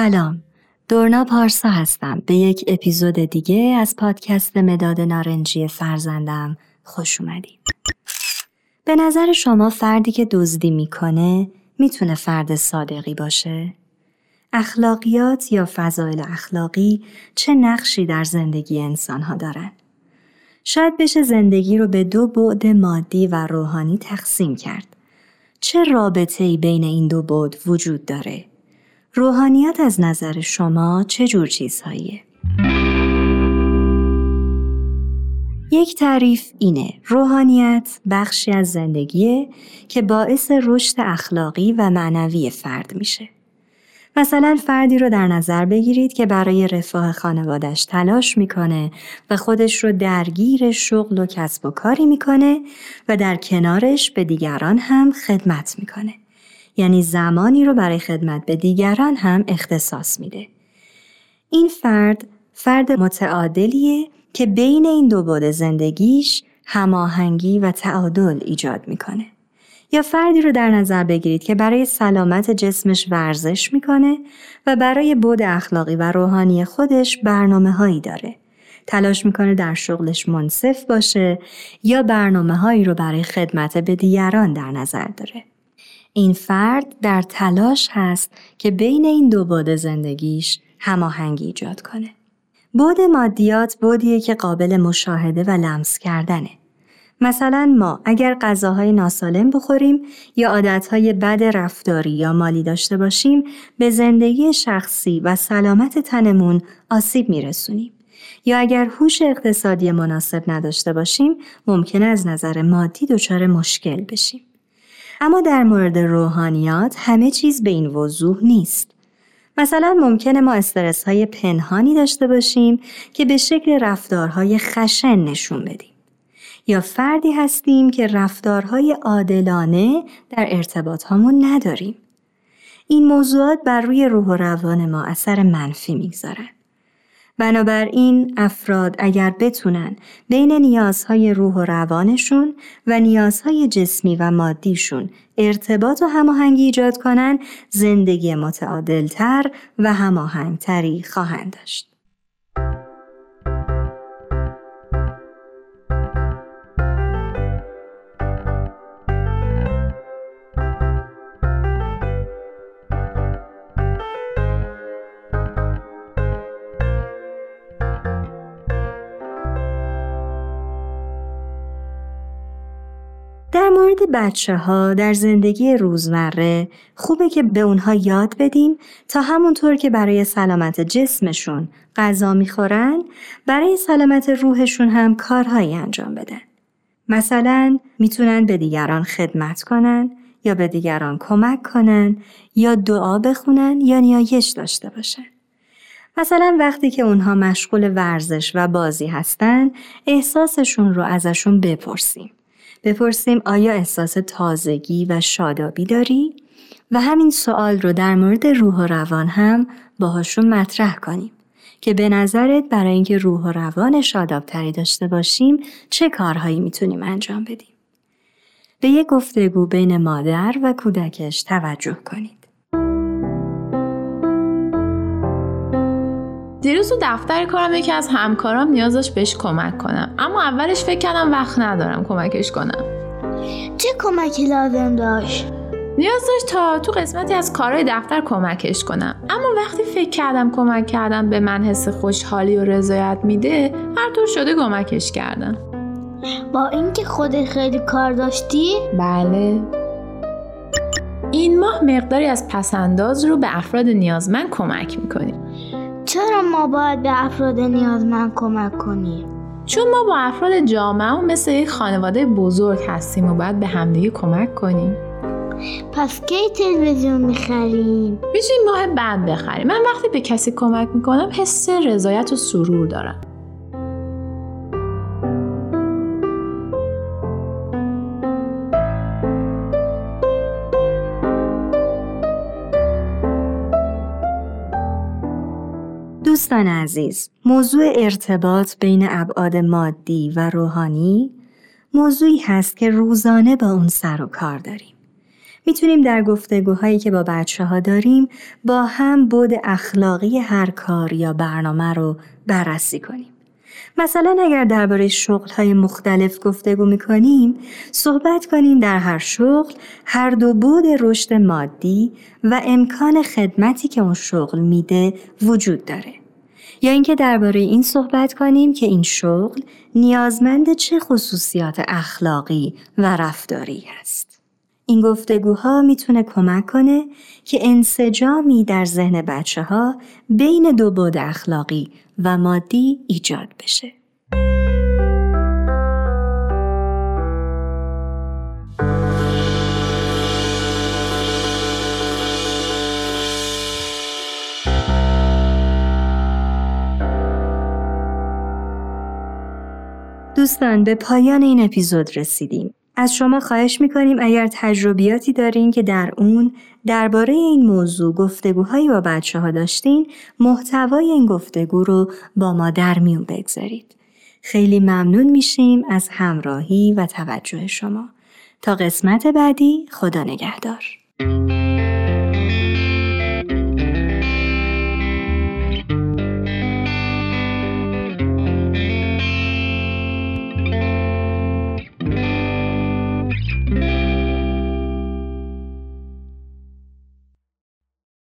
سلام دورنا پارسا هستم به یک اپیزود دیگه از پادکست مداد نارنجی فرزندم خوش اومدیم به نظر شما فردی که دزدی می‌کنه می‌تونه فرد صادقی باشه؟ اخلاقیات یا فضایل اخلاقی چه نقشی در زندگی انسان ها دارن؟ شاید بشه زندگی رو به دو بعد مادی و روحانی تقسیم کرد. چه رابطه ای بین این دو بعد وجود داره؟ روحانیت از نظر شما چه جور چیزهاییه؟ یک تعریف اینه روحانیت بخشی از زندگیه که باعث رشد اخلاقی و معنوی فرد میشه. مثلا فردی رو در نظر بگیرید که برای رفاه خانوادش تلاش می‌کنه و خودش رو درگیر شغل و کسب و کاری می‌کنه و در کنارش به دیگران هم خدمت می‌کنه. یعنی زمانی رو برای خدمت به دیگران هم اختصاص میده. این فرد فرد متعادلیه که بین این دو بعد زندگیش هماهنگی و تعادل ایجاد می‌کنه. یا فردی رو در نظر بگیرید که برای سلامت جسمش ورزش می‌کنه و برای بود اخلاقی و روحانی خودش برنامه هایی داره. تلاش می‌کنه در شغلش منصف باشه یا برنامه هایی رو برای خدمت به دیگران در نظر داره. این فرد در تلاش هست که بین این دو بود زندگیش هماهنگی ایجاد کنه. بود مادیات بودیه که قابل مشاهده و لمس کردنه. مثلا ما اگر غذاهای ناسالم بخوریم یا عادتهای بد رفتاری یا مالی داشته باشیم به زندگی شخصی و سلامت تنمون آسیب میرسونیم. یا اگر هوش اقتصادی مناسب نداشته باشیم ممکن از نظر مادی دچار مشکل بشیم. اما در مورد روحانیات همه چیز به این وضوح نیست. مثلا ممکنه ما استرس های پنهانی داشته باشیم که به شکل رفتارهای خشن نشون بدیم. یا فردی هستیم که رفتارهای عادلانه در ارتباط همون نداریم. این موضوعات بر روی روح و روان ما اثر منفی می‌گذارن. بنابراین افراد اگر بتونن بین نیازهای روح و روانشون و نیازهای جسمی و مادیشون ارتباط و هماهنگی ایجاد کنن زندگی متعادلتر و هماهنگتری خواهند داشت. در مورد بچه ها در زندگی روزمره خوبه که به اونها یاد بدیم تا همونطور که برای سلامت جسمشون غذا می‌خورن برای سلامت روحشون هم کارهایی انجام بدن. مثلا می‌تونن به دیگران خدمت کنن یا به دیگران کمک کنن یا دعا بخونن یا نیایش داشته باشن. مثلا وقتی که اونها مشغول ورزش و بازی هستن احساسشون رو ازشون بپرسیم. بپرسیم آیا احساس تازگی و شادابی داری؟ و همین سوال رو در مورد روح و روان هم باهاشون مطرح کنیم که به نظرت برای اینکه روح و روان شادابتری داشته باشیم چه کارهایی می‌تونیم انجام بدیم؟ به یک گفتگو بین مادر و کودکش توجه کنید. دیروز تو دفتر کارم یکی از همکارام نیاز داشت بهش کمک کنم. اما اولش فکر کردم وقت ندارم کمکش کنم. چه کمکی لازم داشت؟ نیاز داشت تا تو قسمتی از کارهای دفتر کمکش کنم. اما وقتی فکر کردم کمک کردم به من حس خوشحالی و رضایت میده هر طور شده کمکش کردم. با اینکه خودت خیلی کار داشتی؟ بله. این ماه مقداری از پسنداز رو به افراد نیازمند کمک می‌کنیم چرا ما باید به افراد نیازمند کمک کنیم؟ چون ما با افراد جامعه و مثل یک خانواده بزرگ هستیم و باید به همدیگه کمک کنیم پس کی تلویزیون می‌خریم؟ می‌تونیم ماه بعد بخریم من وقتی به کسی کمک می‌کنم حس رضایت و سرور دارم دوستان عزیز، موضوع ارتباط بین ابعاد مادی و روحانی موضوعی هست که روزانه با اون سر و کار داریم. می‌تونیم در گفتگوهایی که با بچه ها داریم با هم بود اخلاقی هر کار یا برنامه رو بررسی کنیم. مثلا اگر درباره شغل های مختلف گفتگو می‌کنیم صحبت کنیم در هر شغل هر دو بود رشد مادی و امکان خدمتی که اون شغل میده وجود داره یا اینکه درباره این صحبت کنیم که این شغل نیازمند چه خصوصیات اخلاقی و رفتاری است این گفتگوها می‌تونه کمک کنه که انسجامی در ذهن بچه ها بین دو بود اخلاقی و مادی ایجاد بشه. دوستان به پایان این اپیزود رسیدیم. از شما خواهش می‌کنیم اگر تجربیاتی دارین که در اون درباره این موضوع گفتگوهایی با بچه ها داشتین محتوای این گفتگو رو با ما در میون بگذارید. خیلی ممنون میشیم از همراهی و توجه شما. تا قسمت بعدی خدا نگهدار.